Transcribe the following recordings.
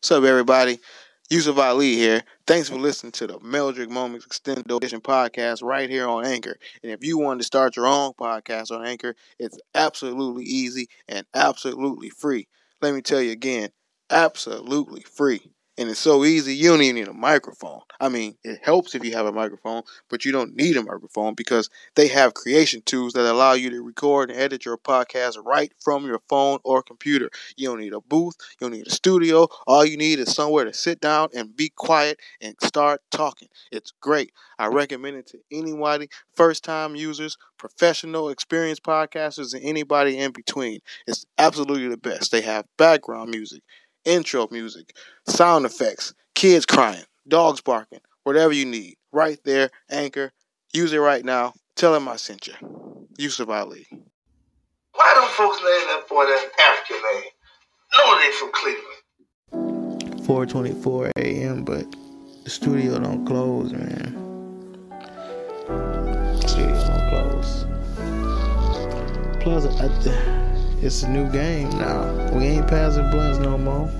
What's up, everybody? Yusuf Ali here. Thanks for listening to the Meldrick Moments Extended Edition podcast right here on Anchor. And if you want to start your own podcast on Anchor, it's absolutely easy and absolutely free. Let me tell you again, absolutely free. And it's so easy, you don't even need a microphone. I mean, it helps if you have a microphone, but you don't need a microphone because they have creation tools that allow you to record and edit your podcast right from your phone or computer. You don't need a booth, you don't need a studio. All you need is somewhere to sit down and be quiet and start talking. It's great. I recommend it to anybody, first time users, professional, experienced podcasters, and anybody in between. It's absolutely the best. They have background music intro music, sound effects, kids crying, dogs barking, whatever you need. Right there, Anchor. Use it right now. Tell them I sent you. Yusuf Ali. Why don't folks name that boy that African name? No, they from Cleveland. 4:24 a.m. But the studio don't close, man. Studio don't close. Plus, I, it's a new game now. We ain't passing blunts no more.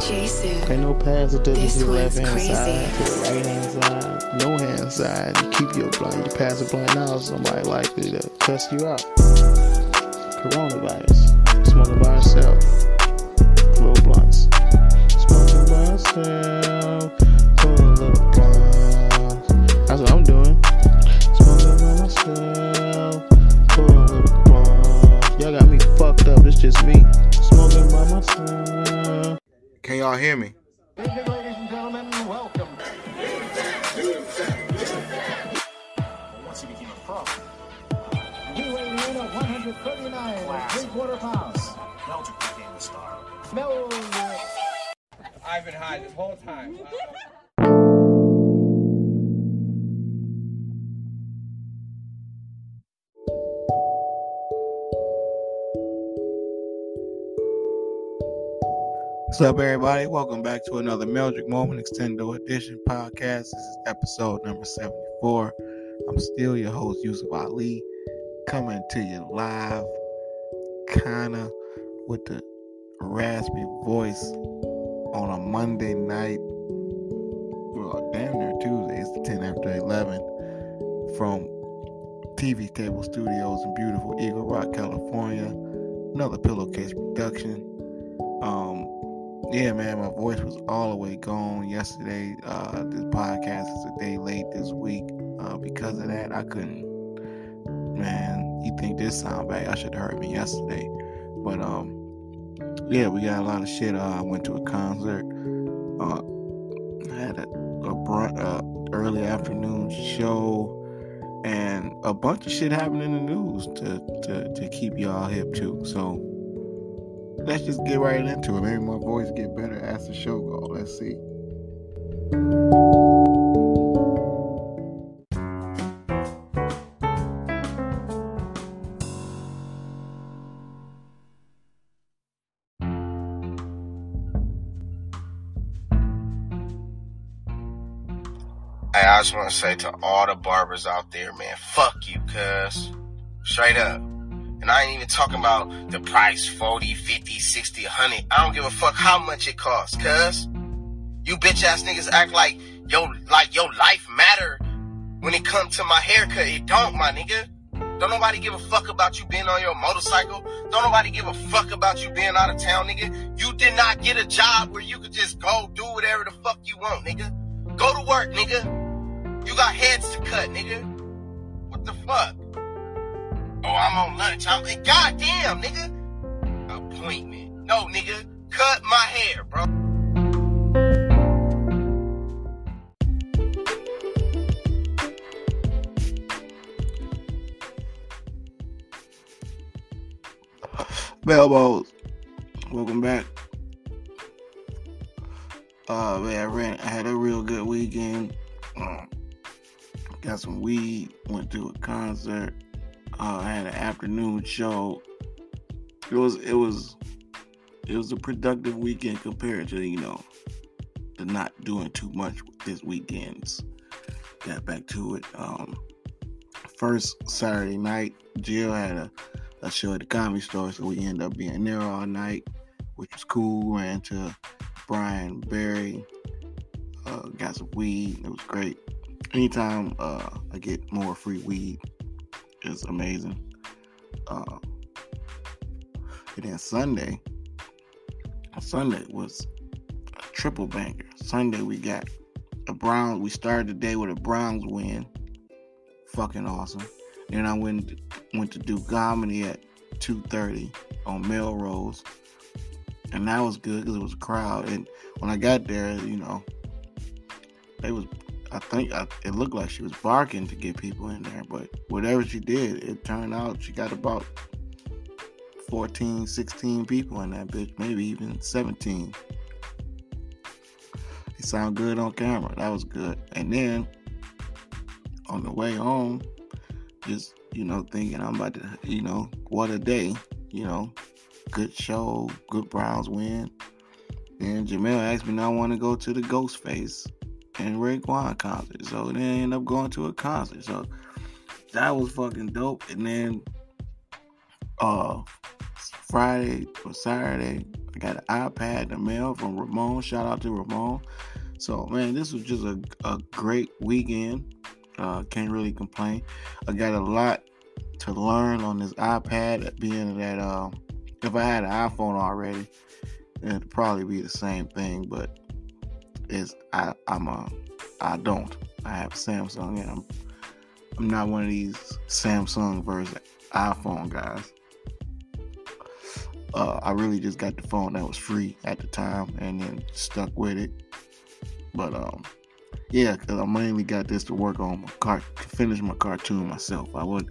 Jason. Ain't no passing to This the left hand crazy. side, to the right hand side, no hand side. You keep your blunt. You pass a blunt now, somebody likely to cuss you out. Coronavirus. Smoking by yourself. Little blunts. Smoking by yourself. It's just me. Smoking by myself. Can y'all hear me? Ladies and gentlemen, welcome. Once he became a pro. He weighing in at 139 and three quarter pounds. Meldrick became the star. Meldrick. I've been high this whole time. up, everybody? Welcome back to another Meldrick Moment Extended Edition podcast. This is episode number 74. I'm still your host, Yusuf Ali, coming to you live, kind of with the raspy voice on a Monday night. Well, damn near Tuesday. It's the 10 after 11 from TV Table Studios in beautiful Eagle Rock, California. Another pillowcase production. Um, yeah, man, my voice was all the way gone yesterday. Uh, this podcast is a day late this week. Uh, because of that, I couldn't. Man, you think this sound bad? I should have heard me yesterday. But um, yeah, we got a lot of shit. Uh, I went to a concert. Uh, had a, a uh, early afternoon show, and a bunch of shit happened in the news to to to keep y'all hip too. So let's just get right into it. Maybe my voice get better as the show go. Let's see. Hey, I just want to say to all the barbers out there, man, fuck you, cuz. Straight up. And I ain't even talking about the price 40, 50, 60, 100. I don't give a fuck how much it costs, cuz. You bitch ass niggas act like yo like your life matter when it comes to my haircut. It don't, my nigga. Don't nobody give a fuck about you being on your motorcycle. Don't nobody give a fuck about you being out of town, nigga. You did not get a job where you could just go do whatever the fuck you want, nigga. Go to work, nigga. You got heads to cut, nigga. What the fuck? Oh, I'm on lunch. I'm like, goddamn, nigga. Appointment. No, nigga. Cut my hair, bro. Belbows, welcome back. Uh, man, I ran. I had a real good weekend. Got some weed. Went to a concert. Uh, I had an afternoon show. It was. It was. It was a productive weekend compared to you know, the not doing too much this weekend's. Got back to it. Um, first Saturday night, Jill had a a show at the comedy store, so we ended up being there all night, which was cool. Ran to Brian Barry, Uh, got some weed. It was great. Anytime uh, I get more free weed, it's amazing. Uh, and then Sunday, Sunday was a triple banker. Sunday we got a Browns. We started the day with a Browns win. Fucking awesome. Then I went went to do comedy at 2:30 on Melrose, and that was good because it was a crowd. And when I got there, you know, they was I think I, it looked like she was barking to get people in there, but whatever she did, it turned out she got about 14, 16 people in that bitch, maybe even 17. It sounded good on camera. That was good. And then on the way home, just, you know, thinking I'm about to, you know, what a day, you know, good show, good Browns win. And Jamel asked me, now want to go to the Ghostface and Raekwon concert. So then I ended up going to a concert. So that was fucking dope. And then uh Friday or Saturday, I got an iPad in the mail from Ramon. Shout out to Ramon. So man, this was just a, a great weekend. Uh, can't really complain. I got a lot to learn on this iPad. Being that uh, if I had an iPhone already, it'd probably be the same thing. But it's I I'm a I don't. I have Samsung and I'm I'm not one of these Samsung versus iPhone guys uh, I really just got the phone that was free at the time and then stuck with it. But um, yeah, because I mainly got this to work on my car, finish my cartoon myself. I would,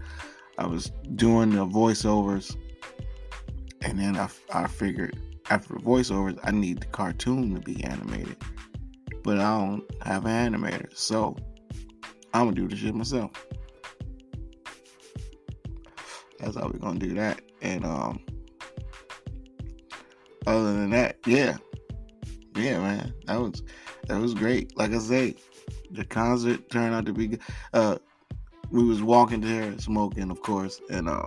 I was doing the voiceovers, and then I, I figured after voiceovers, I need the cartoon to be animated, but I don't have an animator, so I'm gonna do the shit myself. That's how we're gonna do that, and um other than that, yeah, yeah, man, that was that was great. Like I say, the concert turned out to be good. Uh, we was walking there smoking, of course, and uh,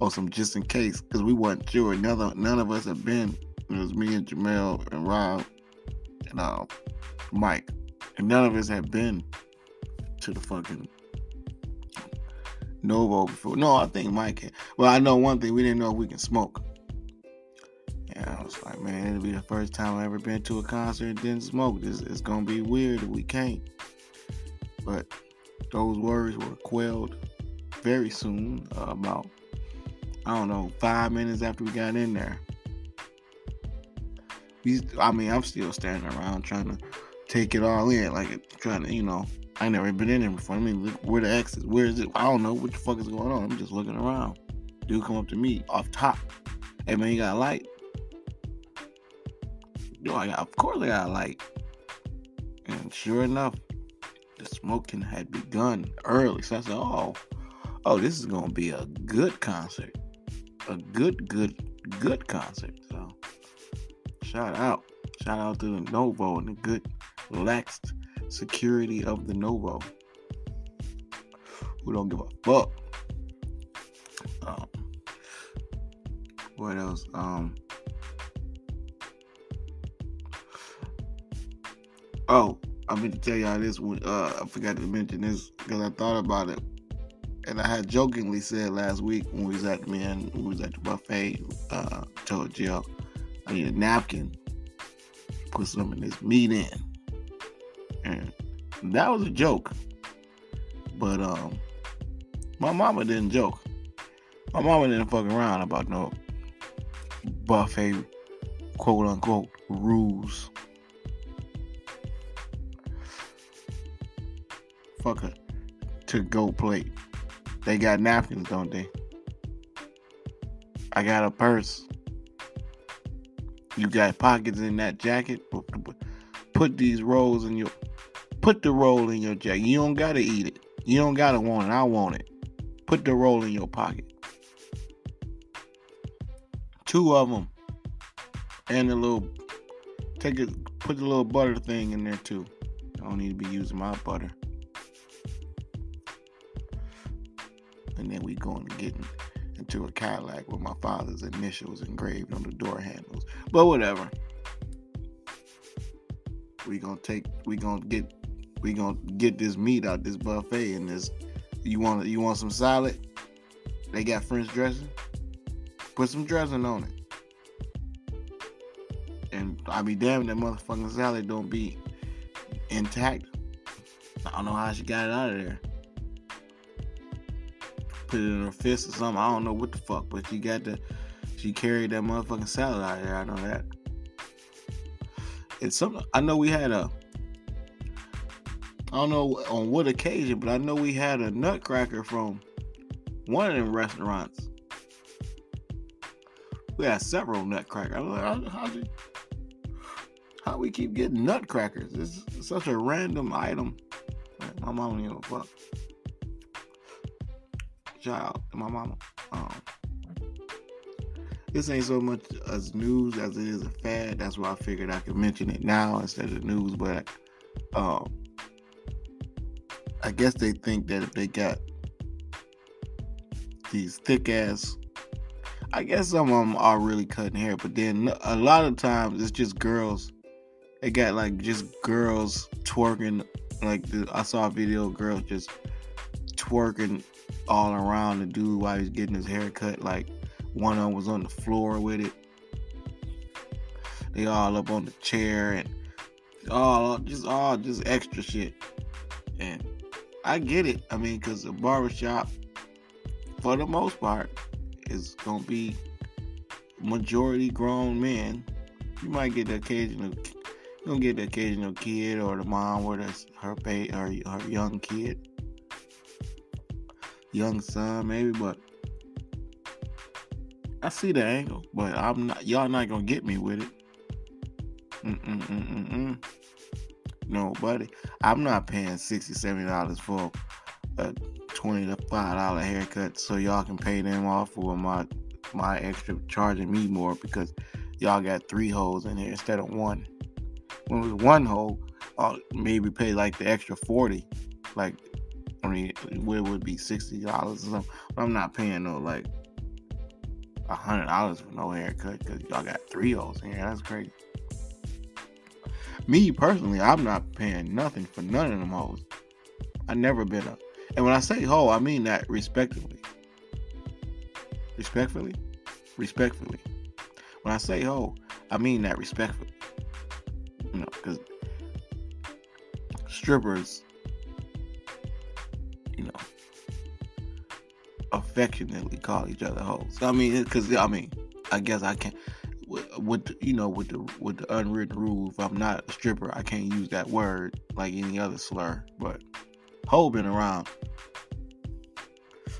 oh, some just in case because we weren't sure. Of none of us had been. It was me and Jamel and Rob and uh, Mike, and none of us had been to the fucking Novo before. No, I think Mike. Had. Well, I know one thing: we didn't know if we can smoke. And I was like, man, it'll be the first time I've ever been to a concert and didn't smoke. This it's gonna be weird if we can't. But those words were quelled very soon, uh, about I don't know, five minutes after we got in there. We, I mean, I'm still standing around trying to take it all in, like trying to, you know, I never been in there before. I mean, look, where the exits? Where is it? I don't know what the fuck is going on. I'm just looking around. Dude come up to me off top. Hey man, you got a light? Yo, I got, of course I got a light. And sure enough, the smoking had begun early. So I said, oh, oh, this is gonna be a good concert. A good, good, good concert. So shout out. Shout out to the Novo and the good relaxed security of the Novo. Who don't give a fuck. Um, what else? Um Oh, I meant to tell y'all this one. Uh, I forgot to mention this because I thought about it, and I had jokingly said last week when we was at the man, we was at the buffet. Uh, told Jill Need a napkin, put some of this meat in, and that was a joke. But um, my mama didn't joke. My mama didn't fuck around about no buffet, quote unquote, rules. motherfucker to go plate. They got napkins, don't they? I got a purse. You got pockets in that jacket. Put these rolls in your put the roll in your jacket. You don't gotta eat it. You don't gotta want it. I want it. Put the roll in your pocket. Two of them. And a little take it put the little butter thing in there too. I don't need to be using my butter. and then we going to get into a Cadillac with my father's initials engraved on the door handles. But whatever. we gonna take we gonna get we gonna get this meat out this buffet and this you want you want some salad? They got french dressing? Put some dressing on it. And i be damn that motherfucking salad don't be intact. I don't know how she got it out of there put it in her fist or something i don't know what the fuck but she got the she carried that motherfucking salad out there i know that it's something i know we had a I don't know on what occasion, but I know we had a nutcracker from one of them restaurants. We had several nutcrackers. Like, how, do, how, we keep getting nutcrackers? It's such a random item. My mom don't give a fuck. To my mama. Um, this ain't so much as news as it is a fad. That's why I figured I could mention it now instead of news. But um, I guess they think that if they got these thick ass, I guess some of them are really cutting hair, but then a lot of times it's just girls. They got like just girls twerking. Like I saw a video girls just twerking all around the dude while he's getting his hair cut. Like one of them was on the floor with it. They all up on the chair and all just all just extra shit. And I get it. I mean, because the barbershop, for the most part, is to be majority grown men. You might get the occasional, you don't get the occasional kid or the mom with her pay or her young kid, young son maybe, but I see the angle, but I'm not. Y'all not gonna get me with it. Mm-mm-mm-mm-mm. No, buddy. I'm not paying 60 $70 for a 20 to $5 haircut so y'all can pay them off for my my extra charging me more because y'all got three holes in here instead of one. When it was one hole, I'll uh, maybe pay like the extra 40 Like, I mean, it would be $60 or something. But I'm not paying no like a $100 for no haircut because y'all got three in here. That's crazy. Me personally, I'm not paying nothing for none of them hoes. I never been a, and when I say hoe, I mean that respectfully. Respectfully, respectfully. When I say hoe, I mean that respectfully. You know, because strippers, you know, affectionately call each other hoes. I mean, because I mean, I guess I can't with you know with the with the unwritten rule if i'm not a stripper i can't use that word like any other slur but hoe been around.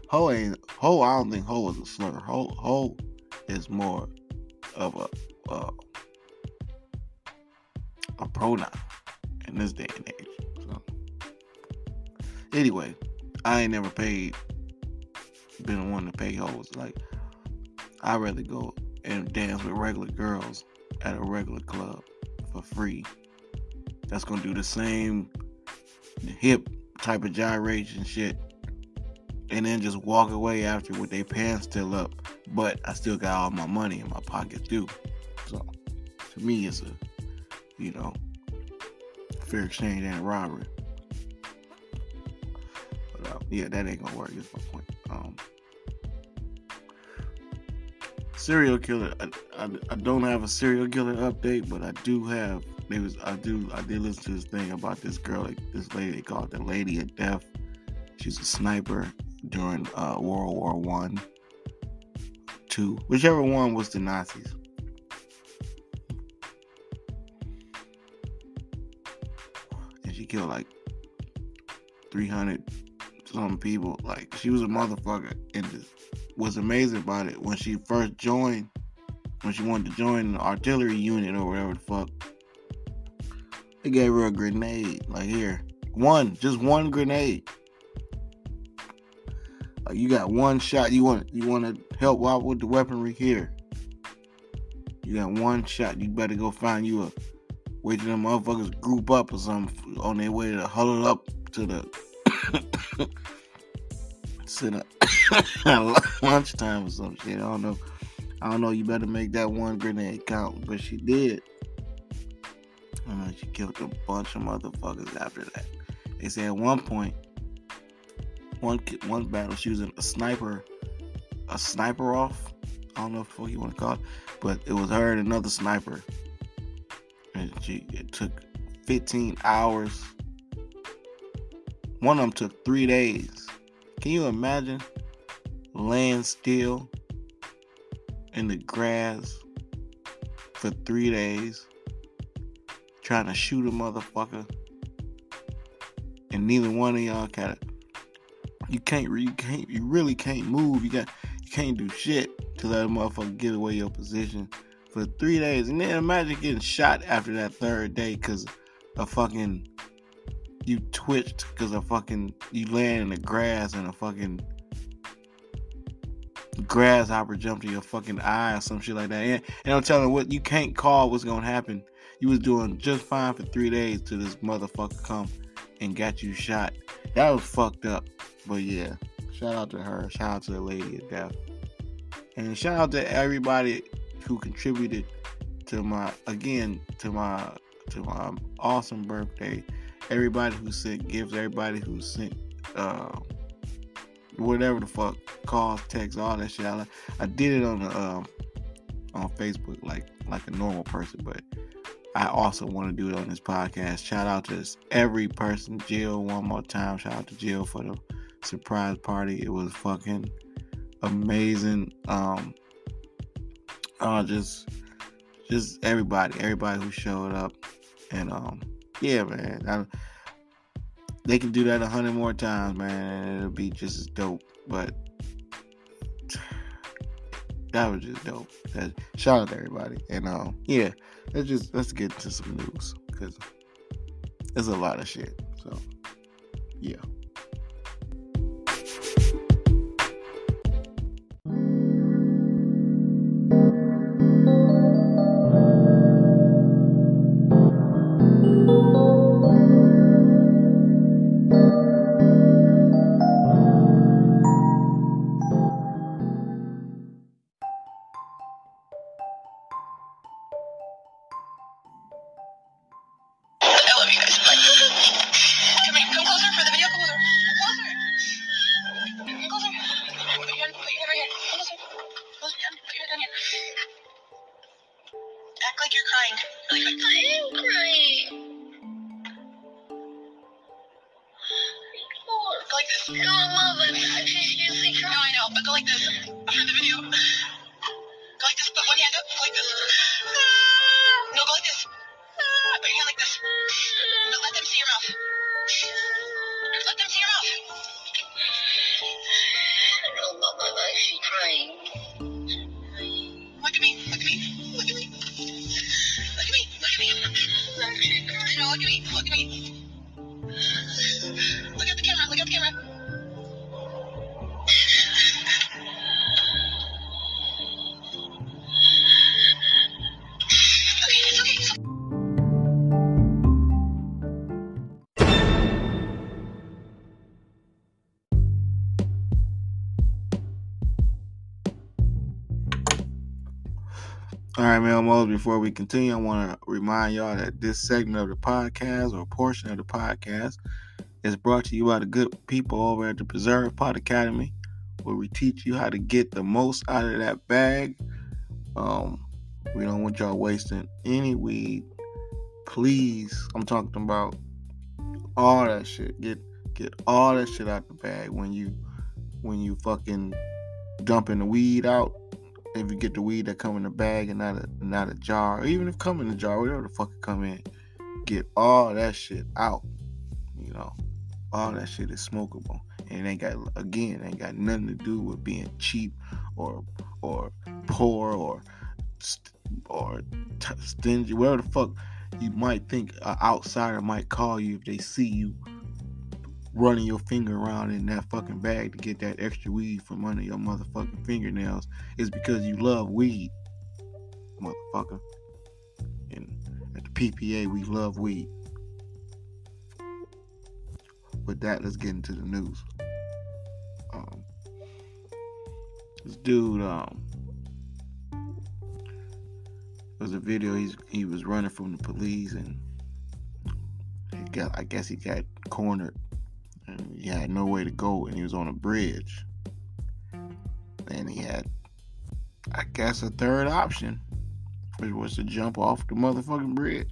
Hoe ain't hoe i don't think hoe is a slur. Hoe hoe is more of a uh, a pronoun in this day and age. So anyway i ain't never paid been one to pay hoes like i'd rather go and dance with regular girls at a regular club for free. That's gonna do the same hip type of gyration shit. And then just walk away after with their pants still up. But I still got all my money in my pocket too. So to me it's a you know fair exchange and robbery. Yeah, that ain't gonna work, is my point. Um serial killer. I, I, I, don't have a serial killer update, but I do have. There was I do I did listen to this thing about this girl, like this lady called the Lady of Death. She's a sniper during uh, World War One, two, whichever one was the Nazis. And she killed like three hundred some people. Like she was a motherfucker and this was amazing about it when she first joined, when she wanted to join the artillery unit or whatever the fuck. They gave her a grenade, like here, one, just one grenade. Like you got one shot. You want you want to help out with the weaponry here. You got one shot. You better go find you a wait till them motherfuckers group up or something on their way to huddle up to the sit up lunchtime or some shit. I don't know. I don't know. You better make that one grenade count, but she did. And she killed a bunch of motherfuckers after that. They say at one point, one one battle, she was a sniper, a sniper off. I don't know what you want to call it, but it was her and another sniper. And she it took 15 hours. One of them took three days. Can you imagine laying still in the grass for three days trying to shoot a motherfucker? And neither one of y'all kind of you can't you can't you really can't move. You got you can't do shit to let a motherfucker get away your position for three days. And then imagine getting shot after that third day because a fucking you twitched because a fucking you laying in the grass and a fucking grasshopper jumped in your fucking eye or some shit like that. And, and I'm telling you what you can't call what's gonna happen. You was doing just fine for three days till this motherfucker come and got you shot. That was fucked up. But yeah, shout out to her. Shout out to the lady of death. And shout out to everybody who contributed to my again to my to my awesome birthday. Everybody who sent gifts, everybody who sent uh, whatever the fuck calls, texts, all that shit. I, I did it on the um, on Facebook like like a normal person, but I also want to do it on this podcast. Shout out to every person. Jill, one more time. Shout out to Jill for the surprise party. It was fucking amazing. Um, uh, just just everybody, everybody who showed up, and um, yeah, man, I, they can do that a hundred more times, man, it'll be just as dope. But that was just dope. That, shout out to everybody, and um, yeah, let's just let's get to some news because there's a lot of shit. So, yeah. All right, Melmos, before we continue, I want to remind y'all that this segment of the podcast or portion of the podcast is brought to you by the good people over at the Preserve Pot Academy, where we teach you how to get the most out of that bag. Um, we don't want y'all wasting any weed. Please, I'm talking about all that shit. Get get all that shit out the bag when you when you fucking dumping the weed out if you get the weed that come in a bag and not a not a jar, or even if come in a jar, whatever the fuck it come in, get all that shit out. You know, all that shit is smokable, and it ain't got again, ain't got nothing to do with being cheap or or poor or or stingy, whatever the fuck you might think an outsider might call you if they see you running your finger around in that fucking bag to get that extra weed from under your motherfucking fingernails is because you love weed, motherfucker. And at the PPA, we love weed. With that, let's get into the news. Um, this dude, um, there's a video. He's he was running from the police and he got I guess he got cornered and he had no way to go and he was on a bridge. And he had I guess a third option, which was to jump off the motherfucking bridge.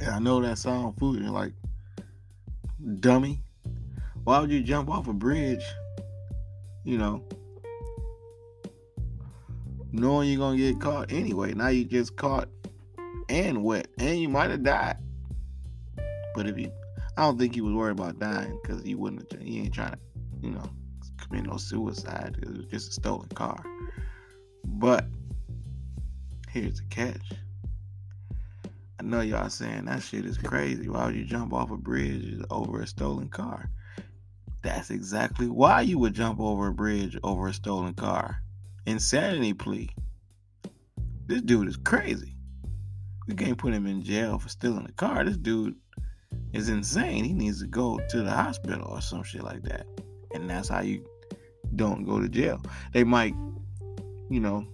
And I know that sound foolish, like dummy. Why would you jump off a bridge? You know, knowing you're gonna get caught anyway. Now you just caught and wet, and you might have died. But if you, I don't think he was worried about dying because he wouldn't. He ain't trying to, you know, commit no suicide. It was just a stolen car. But here's the catch. I know y'all saying that shit is crazy. Why would you jump off a bridge over a stolen car? That's exactly why you would jump over a bridge over a stolen car. Insanity plea. This dude is crazy. We can't put him in jail for stealing a car. This dude is insane. He needs to go to the hospital or some shit like that. And that's how you don't go to jail. They might, you know,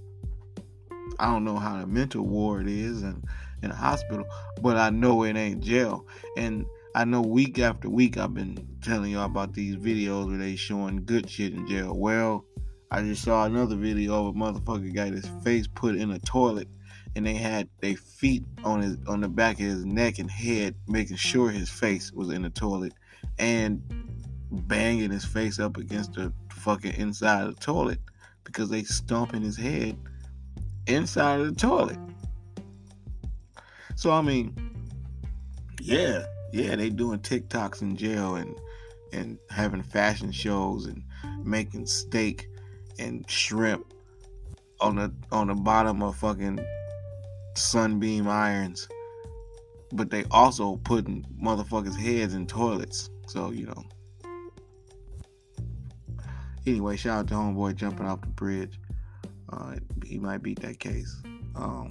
I don't know how the mental ward is and in a hospital, but I know it ain't jail. And I know week after week I've been telling y'all about these videos where they showing good shit in jail. Well, I just saw another video of a motherfucker got his face put in a toilet and they had their feet on his on the back of his neck and head making sure his face was in the toilet and banging his face up against the fucking inside of the toilet because they stomping his head inside of the toilet. So I mean, yeah, yeah, they doing TikToks in jail and and having fashion shows and making steak and shrimp on the on the bottom of fucking sunbeam irons. But they also putting motherfuckers' heads in toilets. So, you know. Anyway, shout out to homeboy jumping off the bridge. Uh, he might beat that case. Um,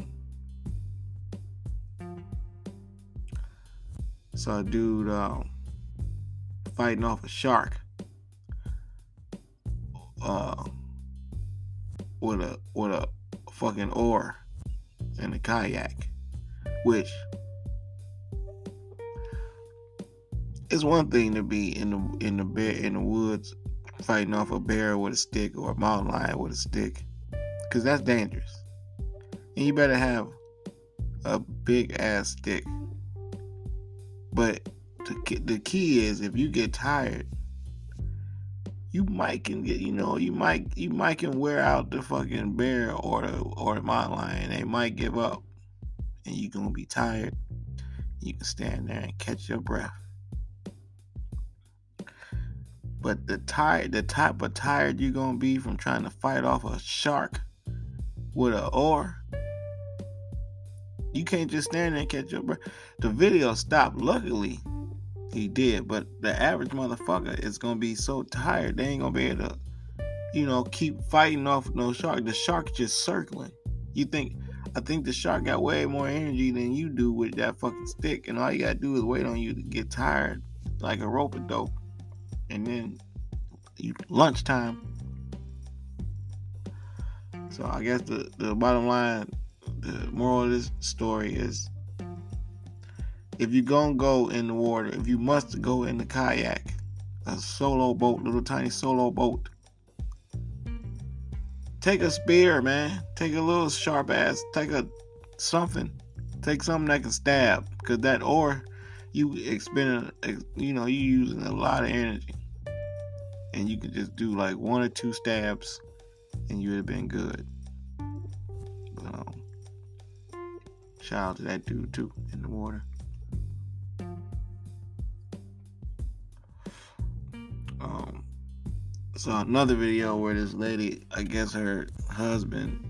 saw a dude um, fighting off a shark uh, with a with a fucking oar and a kayak, which is one thing to be in the in the bear in the woods fighting off a bear with a stick or a mountain lion with a stick, because that's dangerous. And you better have a big ass stick but the key is if you get tired, you might can get you know you might you might can wear out the fucking bear or the or the mountain lion. They might give up, and you're gonna be tired. You can stand there and catch your breath. But the tired, the type of tired you're gonna be from trying to fight off a shark with an oar, you can't just stand there and catch your breath. The video stopped. Luckily, he did. But the average motherfucker is gonna be so tired they ain't gonna be able to, you know, keep fighting off no shark. The shark just circling. You think? I think the shark got way more energy than you do with that fucking stick, and all you gotta do is wait on you to get tired, like a rope of dope, and then you, lunchtime. So I guess the the bottom line the moral of this story is if you're gonna go in the water, if you must go in the kayak, a solo boat, little tiny solo boat, take a spear, man. Take a little sharp ass, take a something, take something that can stab, because that oar, you expending, you know, you using a lot of energy, and you can just do like one or two stabs, and you would have been good. Shout out to that dude too in the water. Saw another video where this lady, I guess her husband,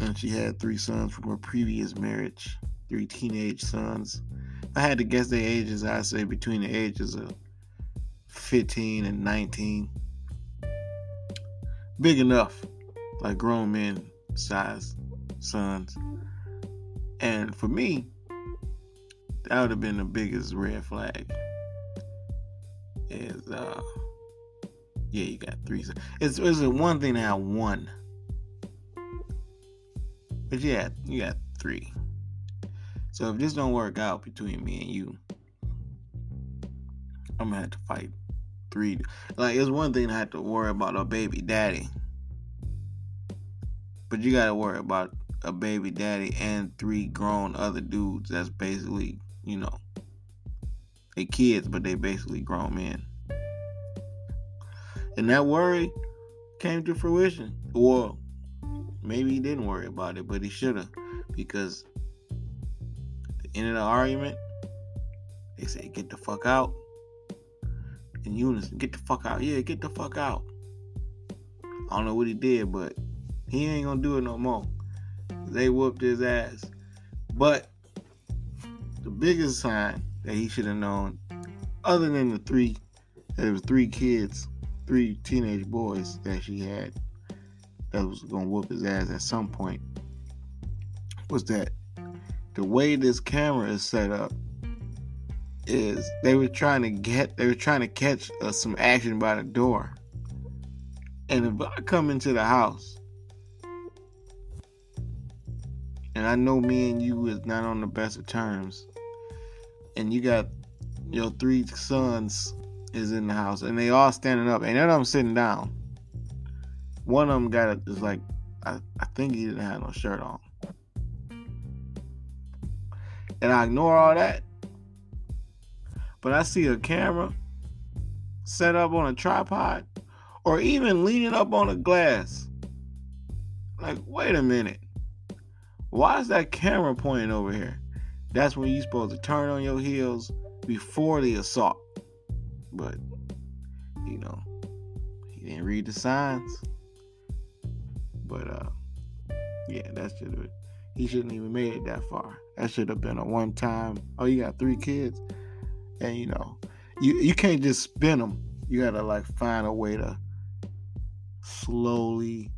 and she had three sons from her previous marriage, three teenage sons. I had to guess their ages, I'd say between the ages of 15 and 19. Big enough, like grown men size sons. And for me, that would have been the biggest red flag. Is uh yeah, you got three. It's it's one thing to have one. But yeah, you got three. So if this don't work out between me and you, I'm gonna have to fight three. Like it's one thing to have to worry about a baby daddy, but you gotta worry about a baby daddy and three grown other dudes. That's basically, you know, they kids, but they basically grown men. And that worry came to fruition. Well, maybe he didn't worry about it, but he should have, because the end of the argument, they said, "Get the fuck out." In unison, get the fuck out. Yeah, get the fuck out. I don't know what he did, but he ain't gonna do it no more. They whooped his ass. But the biggest sign that he should have known, other than the three, that it was three kids, three teenage boys that she had that was gonna whoop his ass at some point, was that the way this camera is set up is they were trying to get they were trying to catch uh, some action by the door. And if i come into the house and i know me and you is not on the best of terms and you got your three sons is in the house and they all standing up and none of them sitting down one of them got it is like I, I think he didn't have no shirt on and i ignore all that but I see a camera set up on a tripod or even leaning up on a glass. Like, wait a minute. Why is that camera pointing over here? That's when you're supposed to turn on your heels before the assault. But, you know, he didn't read the signs. But, uh, yeah, that should have, he shouldn't even made it that far. That should have been a one time, oh, you got three kids? and you know you you can't just spin them you gotta like find a way to slowly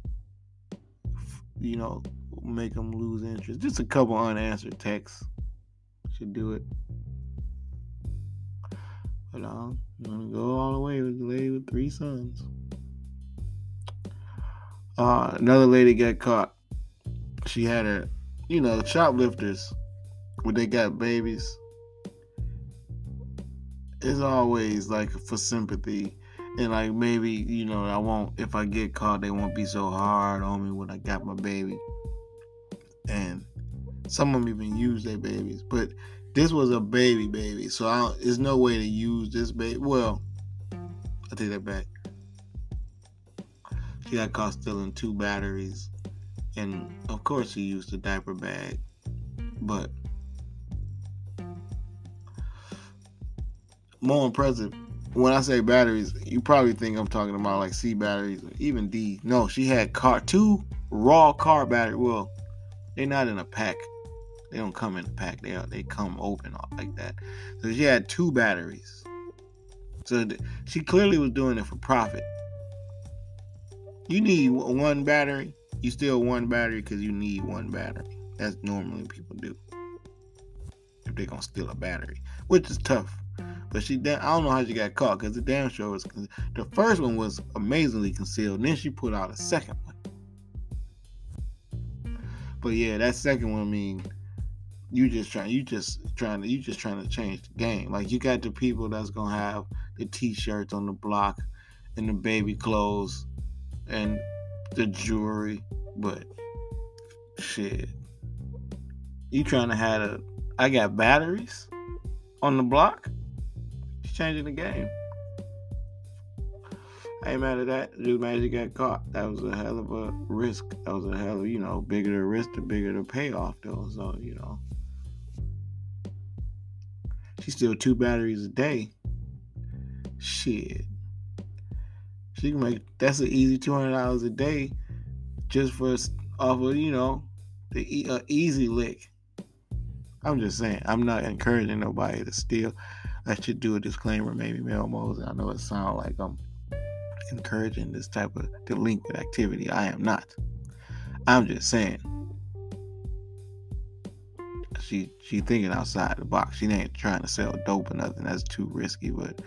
you know make them lose interest just a couple unanswered texts should do it but i'm gonna go all the way with the lady with three sons. Uh another lady got caught. She had a you know shoplifters when they got babies. It's always like for sympathy. And like maybe you know I won't if I get caught they won't be so hard on me when I got my baby. And some of them even use their babies. But this was a baby baby so I there's no way to use this baby well I take that back she got caught stealing two batteries and of course she used a diaper bag but more impressive. When I say batteries, you probably think I'm talking about like C batteries or even D. No, she had car two raw car battery. Well, they're not in a pack. They don't come in a pack. They they come open like that. So she had two batteries. So th- she clearly was doing it for profit. You need one battery. You steal one battery because you need one battery. That's normally people do. If they're gonna steal a battery, which is tough. But she, I don't know how she got caught because the damn show was. The first one was amazingly concealed. Then she put out a second one. But yeah, that second one, mean, you just trying, you just trying to, you just trying to change the game. Like you got the people that's gonna have the t-shirts on the block, and the baby clothes, and the jewelry. But shit, you trying to have a? I got batteries on the block changing the game. I ain't mad at that. Just he got caught. That was a hell of a risk. That was a hell of, you know, bigger the risk, the bigger the payoff, though. So, you know. She still two batteries a day. Shit. She can make, that's an easy $200 a day just for, off of, you know, the uh, easy lick. I'm just saying, I'm not encouraging nobody to steal. I should do a disclaimer, maybe Mel Moses. I know it sounds like I'm encouraging this type of delinquent activity. I am not. I'm just saying. She she thinking outside the box. She ain't trying to sell dope or nothing. That's too risky. But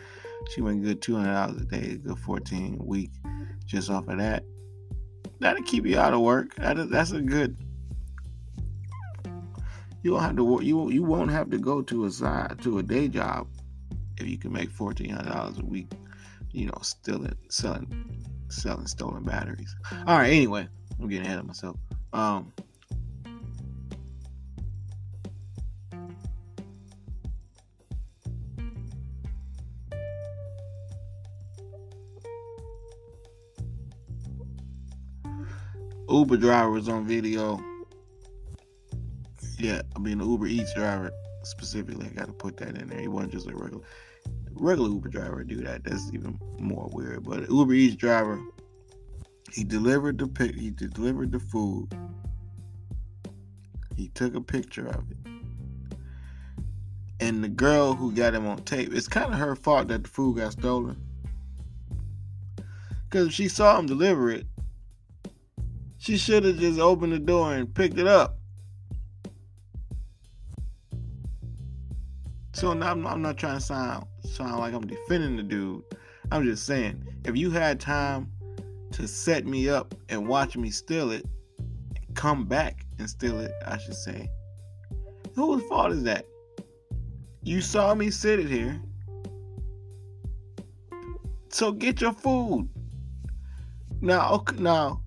she went good two hundred dollars a day, good fourteen a week, just off of that. That'll keep you out of work. That's a good. You won't have to. You you won't have to go to a side to a day job if you can make fourteen hundred dollars a week. You know, stealing, selling, selling stolen batteries. All right. Anyway, I'm getting ahead of myself. Um. Uber driver on video. Yeah, I mean the Uber Eats driver specifically. I got to put that in there. He wasn't just a regular regular Uber driver do that. That's even more weird. But Uber Eats driver, he delivered the pic. He delivered the food. He took a picture of it. And the girl who got him on tape, it's kind of her fault that the food got stolen. Because if she saw him deliver it, she should have just opened the door and picked it up. So now I'm, I'm not trying to sound sound like I'm defending the dude. I'm just saying, if you had time to set me up and watch me steal it, come back and steal it, I should say. Whose fault is that? You saw me sit it here. So get your food. Now, okay, now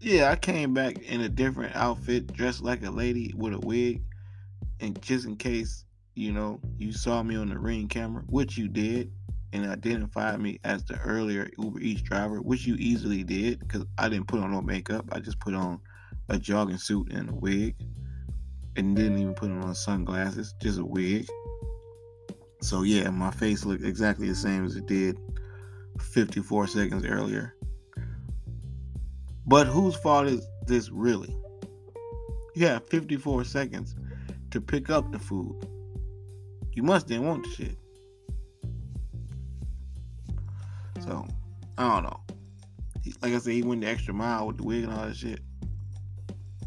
yeah, I came back in a different outfit, dressed like a lady with a wig, and just in case, you know, you saw me on the ring camera, which you did, and identified me as the earlier Uber Eats driver, which you easily did, because I didn't put on no makeup. I just put on a jogging suit and a wig, and didn't even put on sunglasses, just a wig. So yeah, my face looked exactly the same as it did 54 seconds earlier. But whose fault is this really? You have 54 seconds to pick up the food. You must didn't want the shit. So, I don't know. Like I said, he went the extra mile with the wig and all that shit.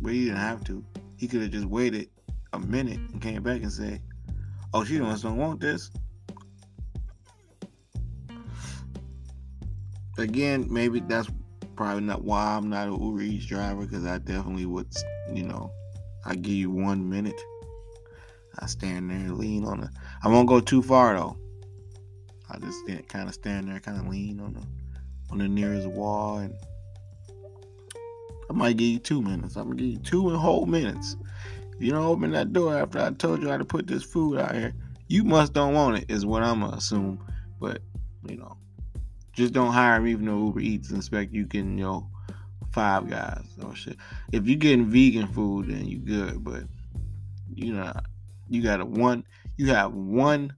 But he didn't have to. He could have just waited a minute and came back and said, Oh, she don't want this. Again, maybe that's probably not why I'm not an Uber Eats driver because I definitely would, you know, I give you one minute. I stand there and lean on it. I won't go too far though. I just kind of stand there, kind of lean on the on the nearest wall, and I might give you two minutes. I'm gonna give you two whole minutes. If you don't open that door after I told you how to put this food out here, you must don't want it. Is what I'm gonna assume. But you know, just don't hire me even though Uber Eats and expect you can, you know, five guys or shit. If you're getting vegan food, then you good. But you know, you got a one. You have one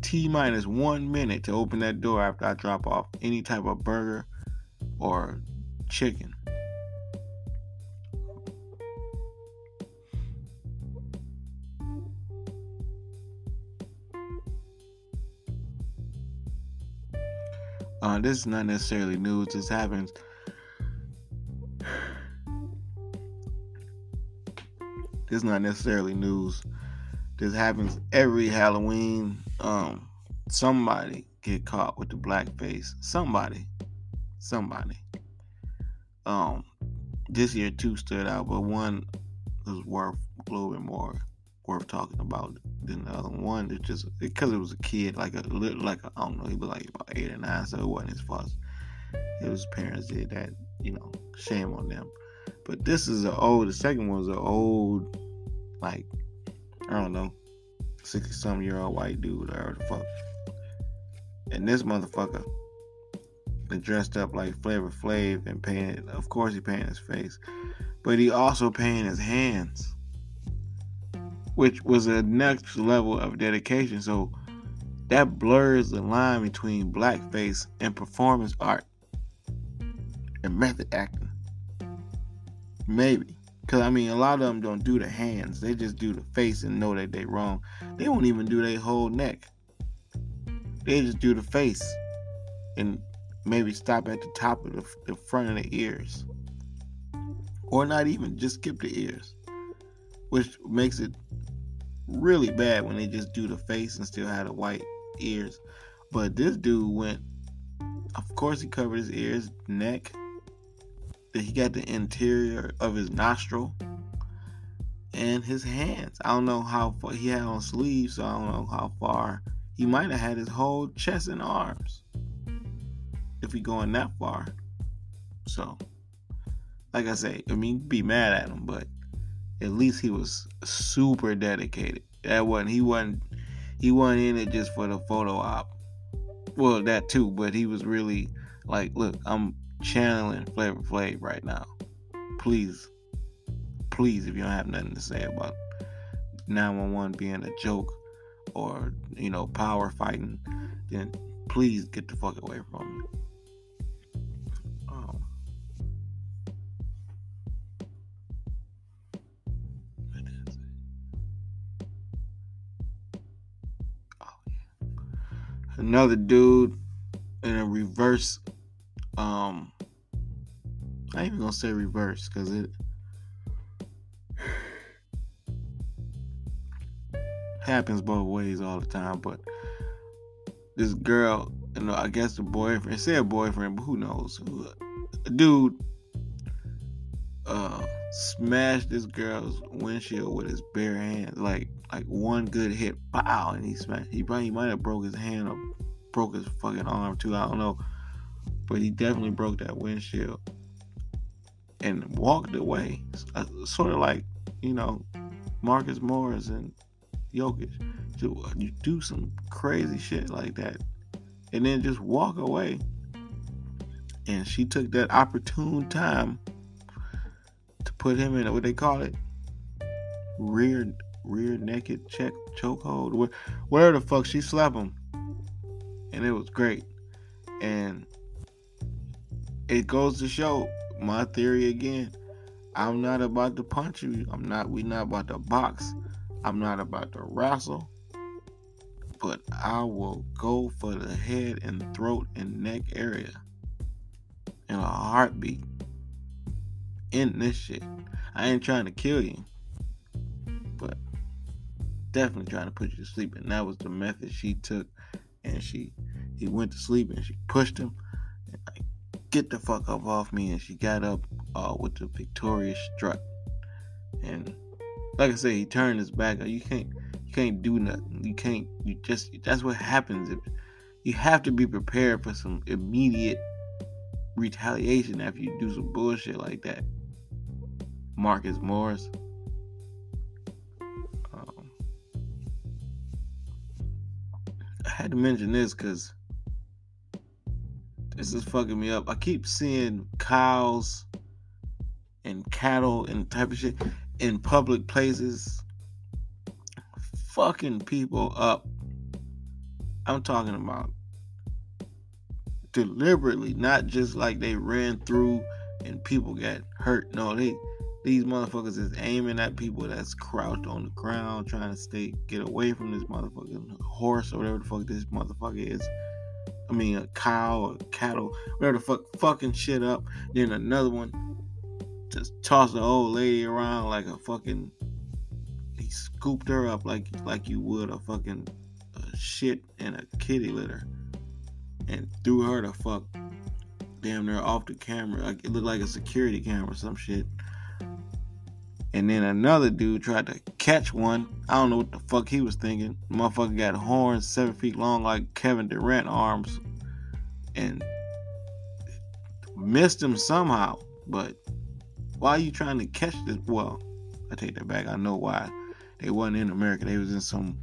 t minus one minute to open that door after I drop off any type of burger or chicken. Uh, this is not necessarily news. This happens. This is not necessarily news. This happens every Halloween. Um, somebody get caught with the black face. Somebody, somebody. Um, this year two stood out, but one was worth a little bit more worth talking about than the other one. It's just because it was a kid, like a little, like I don't know, he was like about eight or nine, so it wasn't his fault. It was parents did that, you know, shame on them. But this is an old. The second one was an old, like I don't know, sixty some year old white dude or the fuck. And this motherfucker dressed up like Flavor Flav and painted. Of course, he painted his face, but he also painted his hands which was a next level of dedication. So that blurs the line between blackface and performance art and method acting. Maybe. Because, I mean, a lot of them don't do the hands. They just do the face and know that they wrong. They won't even do their whole neck. They just do the face and maybe stop at the top of the, the front of the ears. Or not even, just skip the ears. Which makes it really bad when they just do the face and still had the white ears. But this dude went, of course, he covered his ears, neck. He got the interior of his nostril. and his hands. I don't know how far he had on sleeves, so I don't know how far he might have had his whole chest and arms if he going that far. So, like I say, I mean, be mad at him, but at least he was super dedicated. That wasn't he wasn't he wasn't in it just for the photo op. Well, that too, but he was really like, look, I'm channeling Flavor Flav right now. Please, please, if you don't have nothing to say about 911 being a joke or you know power fighting, then please get the fuck away from me. Another dude in a reverse um I ain't even gonna say reverse because it happens both ways all the time. But this girl, you know, I guess the boyfriend, say a boyfriend, but who knows? A dude uh smashed this girl's windshield with his bare hands, like like one good hit, pow, and he smashed. He probably might have broke his hand or broke his fucking arm too. I don't know, but he definitely broke that windshield and walked away, uh, sort of like you know Marcus Morris and Jokic. Uh, you do some crazy shit like that, and then just walk away. And she took that opportune time to put him in what they call it, rear rear naked check chokehold, whatever the fuck she slapped him, and it was great. And it goes to show my theory again. I'm not about to punch you. I'm not. We not about to box. I'm not about to wrestle. But I will go for the head and throat and neck area in a heartbeat. In this shit. I ain't trying to kill you. Definitely trying to put you to sleep. And that was the method she took. And she he went to sleep and she pushed him. And like, get the fuck up off me. And she got up uh, with the victorious strut. And like I said, he turned his back. You can't you can't do nothing. You can't you just that's what happens if you have to be prepared for some immediate retaliation after you do some bullshit like that. Marcus Morris. Had to mention this because this is fucking me up. I keep seeing cows and cattle and type of shit in public places fucking people up. I'm talking about deliberately, not just like they ran through and people got hurt. No, they these motherfuckers is aiming at people that's crouched on the ground trying to stay get away from this motherfucking horse or whatever the fuck this motherfucker is. I mean a cow or cattle, whatever the fuck fucking shit up. Then another one just tossed the old lady around like a fucking. He scooped her up like like you would a fucking uh, shit in a kitty litter, and threw her the fuck damn near off the camera. Like it looked like a security camera or some shit. And then another dude tried to catch one. I don't know what the fuck he was thinking. Motherfucker got horns seven feet long like Kevin Durant arms. And missed him somehow. But why are you trying to catch this? Well, I take that back. I know why. They wasn't in America. They was in some.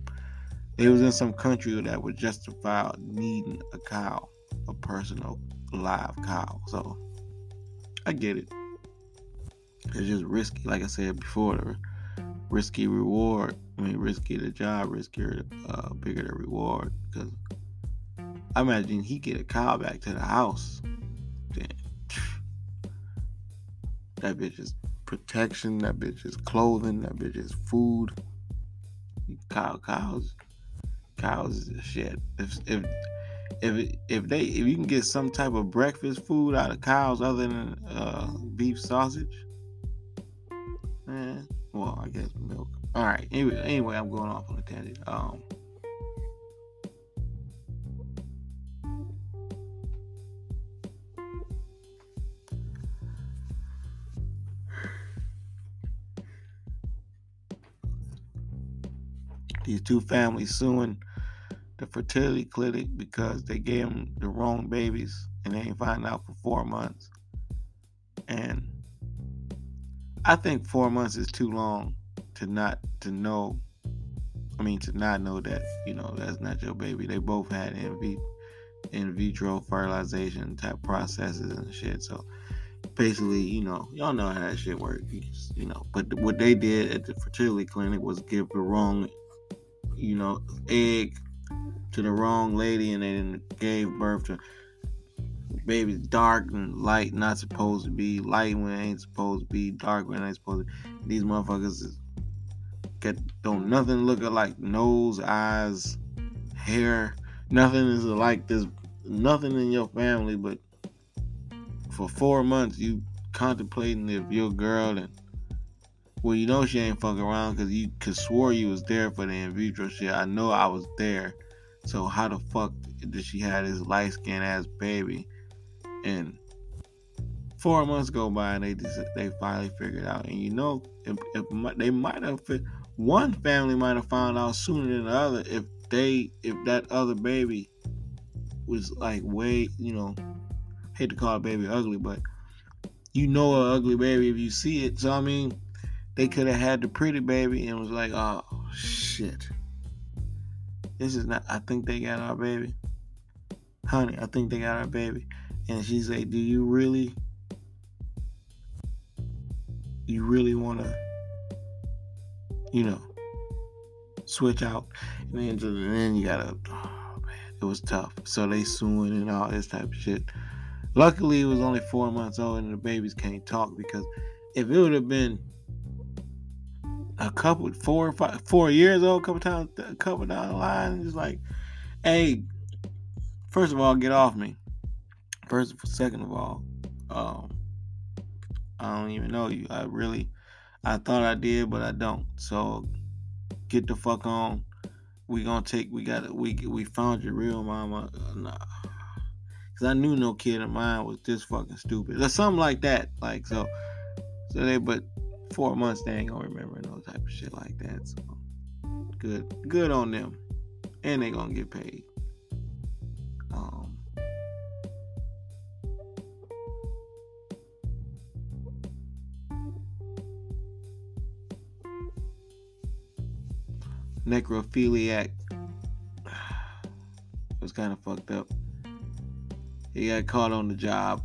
They was in some country that would justify needing a cow, a personal live cow. So I get it. It's just risky, like I said before. The risky reward. I mean, risky the job, riskier, uh, bigger the reward. Because I imagine he get a cow back to the house. Then that bitch is protection. That bitch is clothing. That bitch is food. Cow, cows, cows is shit. If if if if they if you can get some type of breakfast food out of cows other than uh, beef sausage, well I guess milk. All right. Anyway, anyway, I'm going off on a tangent. Um. these two families suing the fertility clinic because they gave them the wrong babies and they ain't find out for four months. And I think four months is too long to not to know. I mean, to not know that you know that's not your baby. They both had in, in vitro fertilization type processes and shit. So basically, you know, y'all know how that shit works. You, know, but what they did at the fertility clinic was give the wrong, you know, egg to the wrong lady, and they gave birth to baby dark and light, not supposed to be light when it ain't supposed to be dark when it ain't supposed to. These motherfuckers is, get don't nothing look like nose, eyes, hair. Nothing is like this. Nothing in your family, but for four months you contemplating if your girl and well, you know she ain't fucking around because you could swore you was there for the in vitro shit. I know I was there. So how the fuck did she have this light skinned ass baby? And four months go by and they just they finally figured out. And you know, if, if they might have one family might have found out sooner than the other if they if that other baby was like way you know hate to call a baby ugly, but you know a ugly baby if you see it. So I mean, they could have had the pretty baby and was like, oh shit. This is not I think they got our baby. Honey, I think they got our baby. And she's like, Do you really you really wanna you know switch out? And then, and then you gotta oh man, it was tough. So they suing and all this type of shit. Luckily, it was only four months old, and the babies can't talk because if it would have been a couple, four, five, four years old, a couple times, a couple down the line, it's like, hey, first of all, get off me. First, second of all, um, I don't even know you. I really, I thought I did, but I don't. So, get the fuck on. We gonna take. We got. We we found your real mama. Nah. Cause I knew no kid of mine was this fucking stupid or something like that. Like so, so they but four months they ain't gonna remember no type of shit like that. So good, good on them, and they gonna get paid. Necrophiliac. It was kind of fucked up. He got caught on the job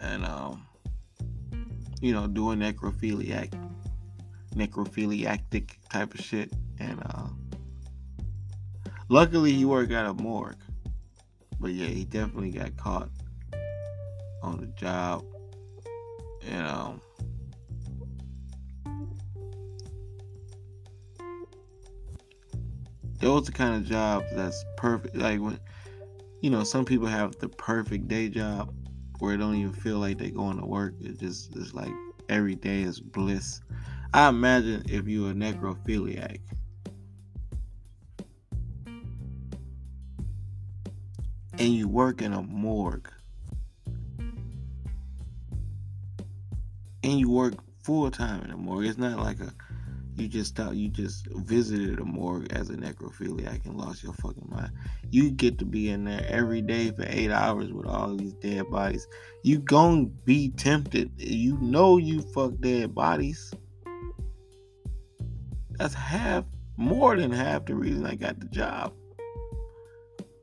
and um you know doing necrophiliac necrophiliactic type of shit and uh luckily he worked at a morgue but yeah he definitely got caught on the job and um those are the kind of jobs that's perfect like when you know, some people have the perfect day job where it don't even feel like they're going to work. It just it's like every day is bliss. I imagine if you're a necrophiliac. And you work in a morgue. And you work full time in a morgue. It's not like a you just thought you just visited a morgue as a necrophiliac and lost your fucking mind. You get to be in there every day for eight hours with all these dead bodies. You gonna be tempted. You know you fuck dead bodies. That's half, more than half the reason I got the job.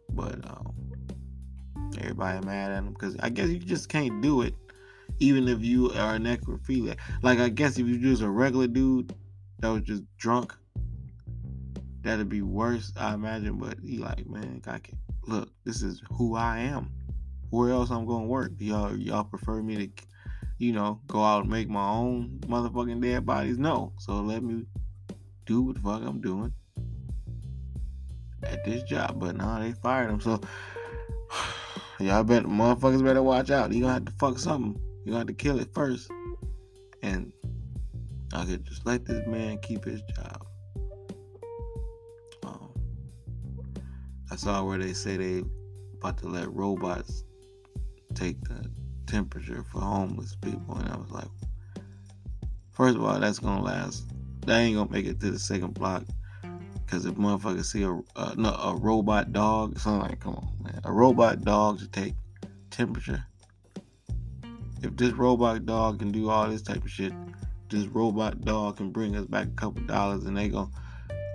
But um, everybody mad at him because I guess you just can't do it, even if you are a necrophiliac. Like I guess if you just a regular dude that was just drunk, that'd be worse, I imagine. But he like, man, I can look. This is who I am. Where else I'm gonna work? Y'all, y'all prefer me to, you know, go out and make my own motherfucking dead bodies? No. So let me do what the fuck I'm doing at this job. But now they fired him. So y'all bet motherfuckers better watch out. You gonna have to fuck something. You gonna have to kill it first. And I could just let this man keep his job. Um, I saw where they say they about to let robots take the temperature for homeless people, and I was like, first of all, that's gonna last. That ain't gonna make it to the second block. Cause if motherfuckers see a uh, no, a robot dog, something like, come on, man, a robot dog to take temperature. If this robot dog can do all this type of shit, this robot dog can bring us back a couple dollars, and they go.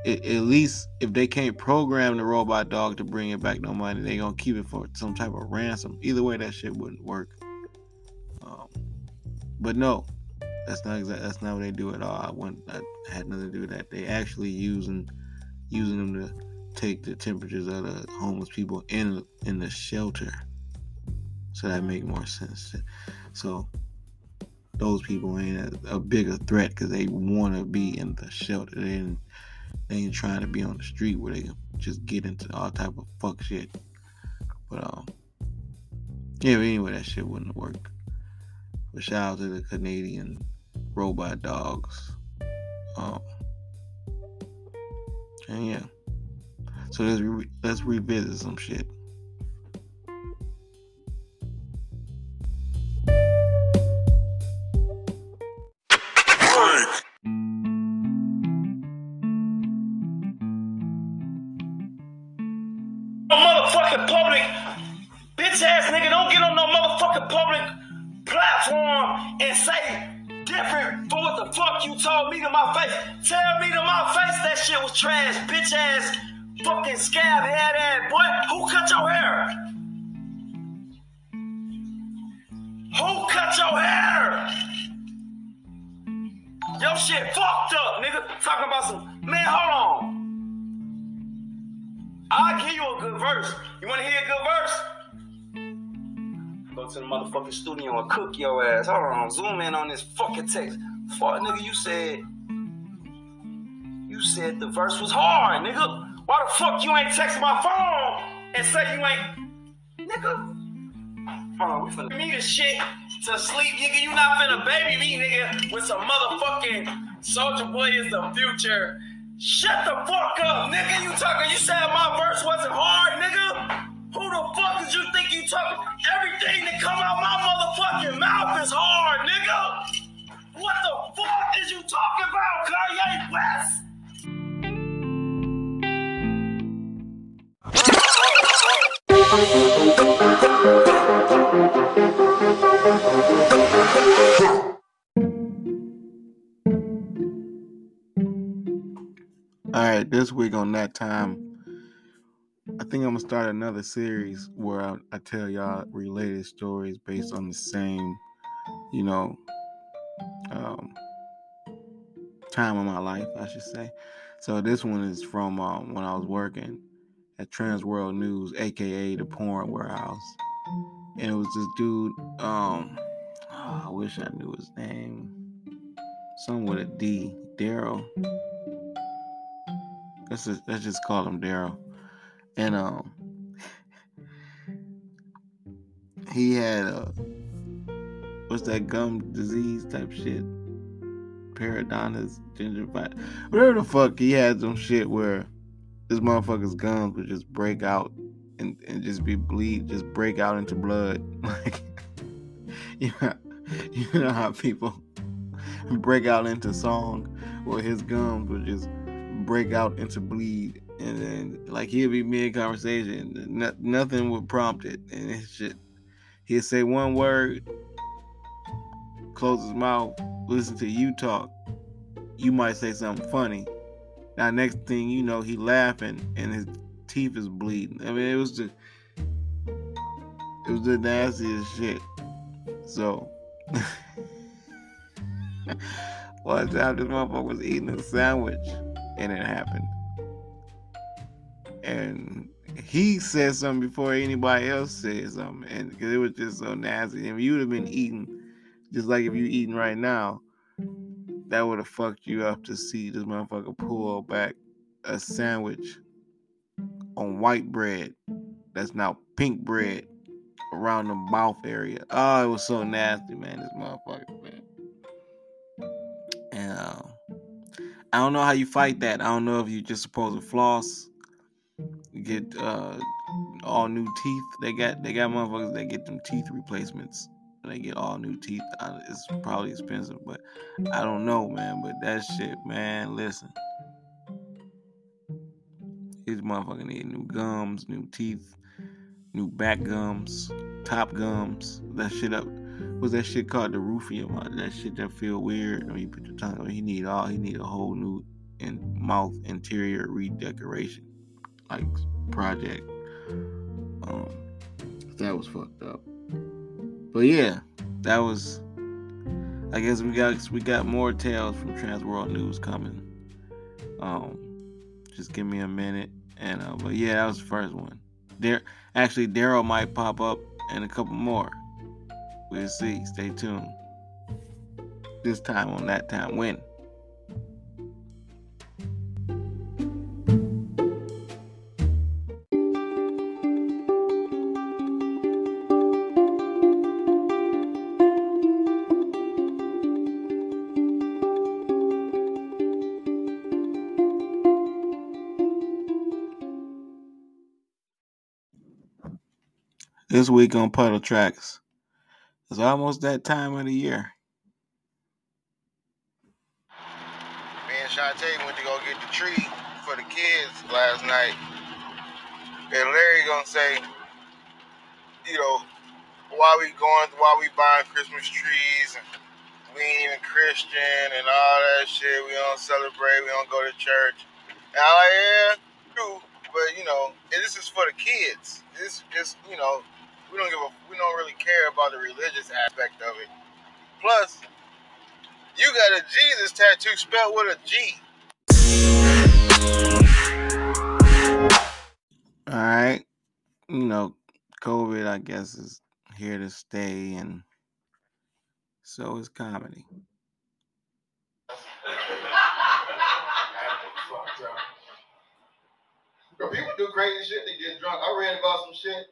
At least if they can't program the robot dog to bring it back no money, they gonna keep it for some type of ransom. Either way, that shit wouldn't work. Um, but no, that's not exactly that's not what they do at all. I want I had nothing to do with that. They actually using using them to take the temperatures of the homeless people in in the shelter. So that make more sense. So those people ain't a, a bigger threat because they want to be in the shelter. They ain't, they ain't trying to be on the street where they just get into all type of fuck shit. But um, yeah. But anyway, that shit wouldn't work. But shout out to the Canadian robot dogs. Um, and yeah. So let's re- let's revisit some shit. Shit fucked up, nigga. Talking about some man. Hold on. I'll give you a good verse. You wanna hear a good verse? Go to the motherfucking studio and cook your ass. Hold on, zoom in on this fucking text. Fuck, nigga, you said. You said the verse was hard, nigga. Why the fuck you ain't text my phone and say you ain't. Nigga. Hold on, we finna me the shit to sleep, nigga. You not finna baby me, nigga, with some motherfucking Soldier Boy is the future. Shut the fuck up, nigga. You talking, you said my verse wasn't hard, nigga. Who the fuck did you think you talking? Everything that come out my motherfucking mouth is hard, nigga. What the fuck is you talking about, Kanye West? All right, this week on that time, I think I'm gonna start another series where I, I tell y'all related stories based on the same, you know, um, time of my life, I should say. So this one is from um, when I was working at Trans World News, aka the Porn Warehouse, and it was this dude. Um, oh, I wish I knew his name. Some with a D, Daryl. Let's just, let's just call him Daryl. And um, he had a what's that gum disease type shit? Periodontitis, gingivitis, whatever the fuck. He had some shit where this motherfucker's gums would just break out and, and just be bleed, just break out into blood. Like you know, you know how people break out into song. Well, his gums would just break out into bleed, and then like he'll be mid conversation, no, nothing would prompt it, and it's just he'll say one word, close his mouth, listen to you talk. You might say something funny. Now, next thing you know, he laughing and his teeth is bleeding. I mean, it was the it was the nastiest shit. So. One time this motherfucker was eating a sandwich and it happened. And he said something before anybody else said something, and because it was just so nasty. And you would have been eating, just like if you eating right now, that would have fucked you up to see this motherfucker pull back a sandwich on white bread that's now pink bread around the mouth area. Oh, it was so nasty, man. This motherfucker, man. And uh, I don't know how you fight that. I don't know if you just supposed to floss, get uh, all new teeth. They got they got motherfuckers that get them teeth replacements. They get all new teeth. It's probably expensive, but I don't know, man. But that shit, man. Listen, His motherfucker need new gums, new teeth, new back gums, top gums. That shit up. Was that shit called the roofie roofium? That shit that feel weird when you put your tongue on. He need all. He need a whole new in mouth interior redecoration, like project. Um, that was fucked up. But yeah, that was. I guess we got we got more tales from Transworld News coming. Um, just give me a minute, and uh, but yeah, that was the first one. There, actually, Daryl might pop up and a couple more. We'll see. Stay tuned. This time on that time when. This week on Puddle Tracks. It's almost that time of the year. Me and Shantae went to go get the tree for the kids last night. And Larry gonna say, you know, why we going, why we buying Christmas trees and we ain't even Christian and all that shit. We don't celebrate, we don't go to church. And I'm like, yeah, true. But you know, this is for the kids. This is just, you know, we don't give a we don't really care about the religious aspect of it. Plus, you got a Jesus tattoo spelled with a G. All right. You know, COVID, I guess, is here to stay, and so is comedy. Bro, people do crazy shit to get drunk. I read about some shit.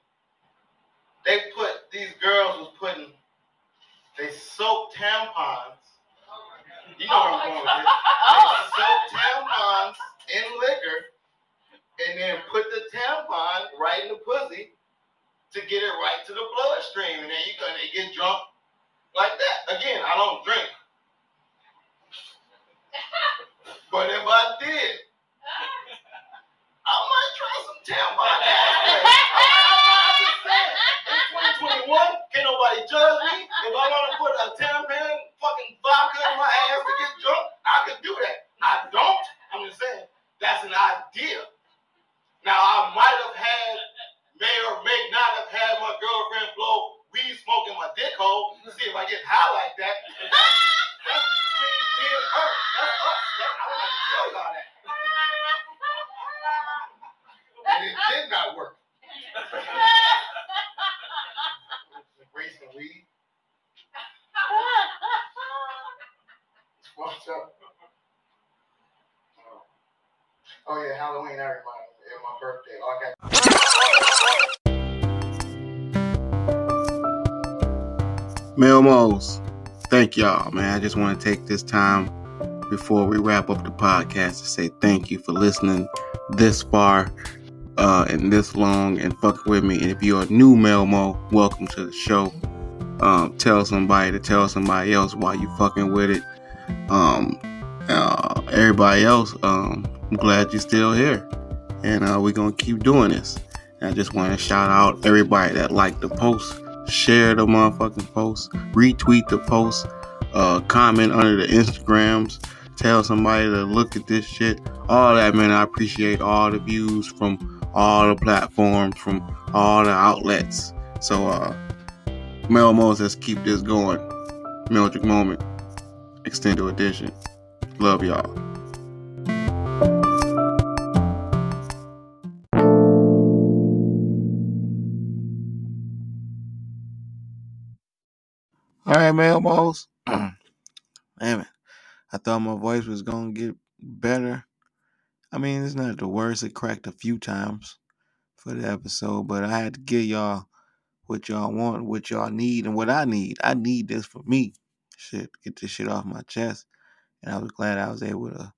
They put these girls was putting they soaked tampons. You know oh where I'm going with this. They soaked tampons in liquor and then put the tampon right in the pussy to get it right to the bloodstream. And then you can they get drunk like that. Again, I don't drink. But if I did, I might try some tampon. I'm just saying. It's 2021. Judge me. If I want to put a tampon, fucking vodka in my ass to get drunk, I can do that. I don't. I'm just saying that's an idea. Now I might have had, may or may not have had my girlfriend blow weed smoke in my dick hole to see if I get high like that. That's between me and her. That's us. That- I would like to tell y'all that. And it did not work. Wasting weed. It's fucked up. Oh. Yeah, Halloween. Me. It's my birthday. Oh, I got. Melmos, thank y'all, man. I just want to take this time before we wrap up the podcast to say thank you for listening this far uh, and this long and fucking with me. And if you're a new Melmo, welcome to the show. Um, tell somebody to tell somebody else why you fucking with it. Um, uh, everybody else, um, I'm glad you're still here. And uh, we're going to keep doing this. And I just want to shout out everybody that liked the post, share the motherfucking post, retweet the post, uh, comment under the Instagrams, tell somebody to look at this shit. All that, man. I appreciate all the views from all the platforms, from all the outlets. So, uh, Mel Moses, keep this going. Mildred Moment, extended edition. Love y'all. All right, Mel Mose. Damn it. I thought my voice was going to get better. I mean, it's not the worst. It cracked a few times for the episode, but I had to give y'all what y'all want, what y'all need, and what I need. I need this for me. Shit, get this shit off my chest. And I was glad I was able to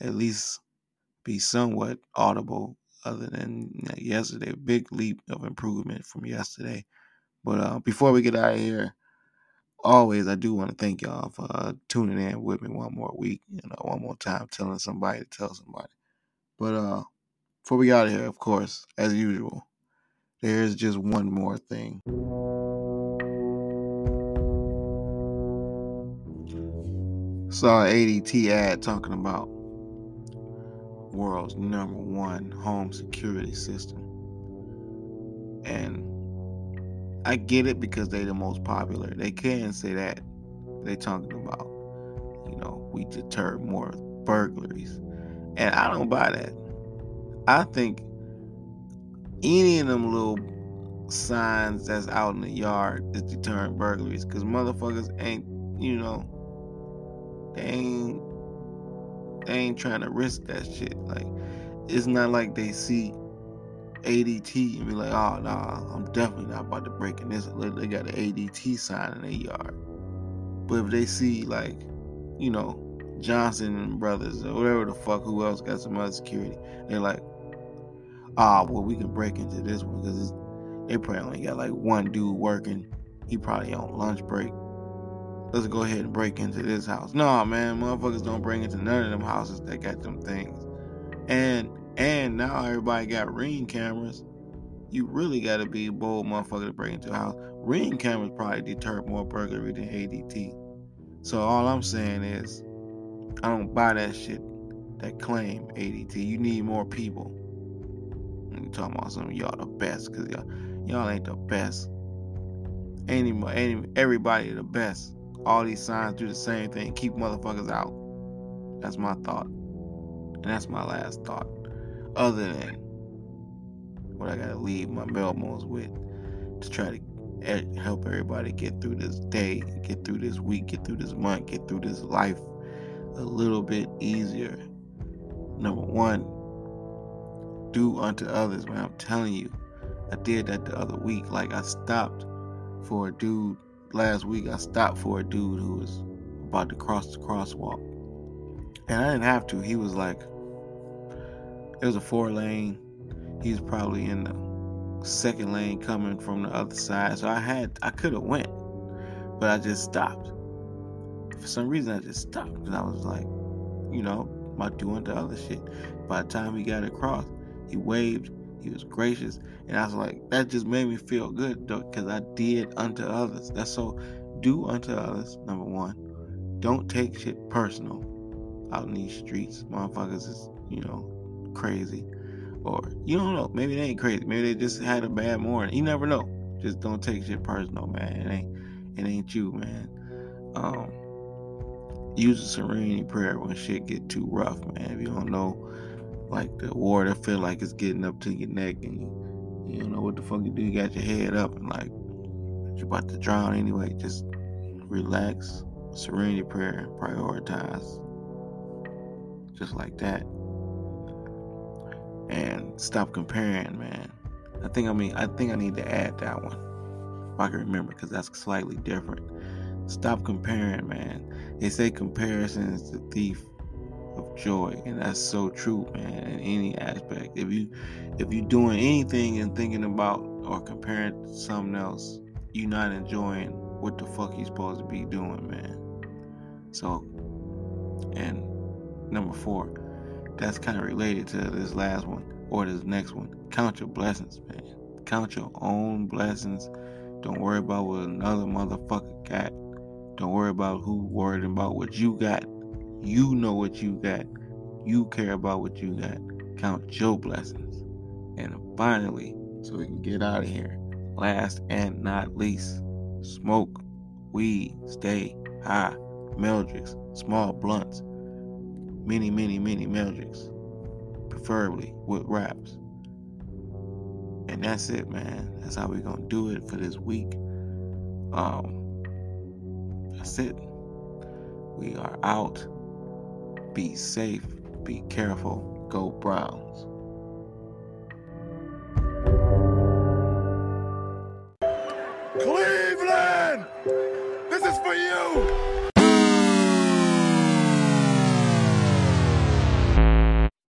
at least be somewhat audible other than yesterday. Big leap of improvement from yesterday. But uh, before we get out of here, always I do want to thank y'all for uh, tuning in with me one more week, you know, one more time, telling somebody to tell somebody. But uh, before we get out of here, of course, as usual, there's just one more thing. Saw ADT ad talking about world's number one home security system. And I get it because they the most popular. They can say that. They talking about, you know, we deter more burglaries. And I don't buy that. I think any of them little signs that's out in the yard is deterring burglaries because motherfuckers ain't, you know, they ain't they ain't trying to risk that shit. Like it's not like they see ADT and be like, oh nah, I'm definitely not about to break in this. They got an ADT sign in their yard. But if they see like, you know, Johnson Brothers or whatever the fuck, who else got some other security, they're like, ah, well we can break into this one because they probably only got like one dude working. He probably on lunch break. Let's go ahead and break into this house. No, man, motherfuckers don't bring into none of them houses that got them things. And and now everybody got ring cameras. You really got to be a bold motherfucker to break into a house. Ring cameras probably deter more burglary than ADT. So all I'm saying is, I don't buy that shit. That claim ADT. You need more people. You talking about some y'all the best, cause y'all y'all ain't the best. Any, any everybody the best. All these signs do the same thing. Keep motherfuckers out. That's my thought. And that's my last thought. Other than what I gotta leave my Belmos with to try to help everybody get through this day, get through this week, get through this month, get through this life a little bit easier. Number one, do unto others, man. I'm telling you, I did that the other week. Like I stopped for a dude last week. I stopped for a dude who was about to cross the crosswalk, and I didn't have to. He was like, it was a four lane. He's probably in the second lane coming from the other side. So I had, I could have went, but I just stopped. For some reason, I just stopped, and I was like, you know, my doing the other shit. By the time he got across, he waved. He was gracious, and I was like, that just made me feel good, because I did unto others. That's so. Do unto others. Number one, don't take shit personal out in these streets. Motherfuckers is, you know, crazy. Or you don't know. Maybe they ain't crazy. Maybe they just had a bad morning. You never know. Just don't take shit personal, man. It ain't it ain't you, man. Um use a serenity prayer when shit get too rough, man. If you don't know like the water feel like it's getting up to your neck and you, you don't know what the fuck you do, you got your head up and like you're about to drown anyway. Just relax, serenity prayer, prioritize. Just like that and stop comparing, man. I think I mean I think I need to add that one if I can remember because that's slightly different. Stop comparing, man. They say comparison is the thief of joy, and that's so true, man. In any aspect, if you if you're doing anything and thinking about or comparing to something else, you're not enjoying what the fuck you're supposed to be doing, man. So, and number four, that's kind of related to this last one or this next one. Count your blessings, man. Count your own blessings. Don't worry about what another motherfucker got. Don't worry about who worried about what you got. You know what you got. You care about what you got. Count your blessings. And finally, so we can get out of here, last and not least, smoke, weed, stay high, Meldricks, small blunts, many, many, many Meldrix, preferably with raps. And that's it, man. That's how we're gonna do it for this week. Um, that's it. We are out. Be safe. Be careful. Go Browns.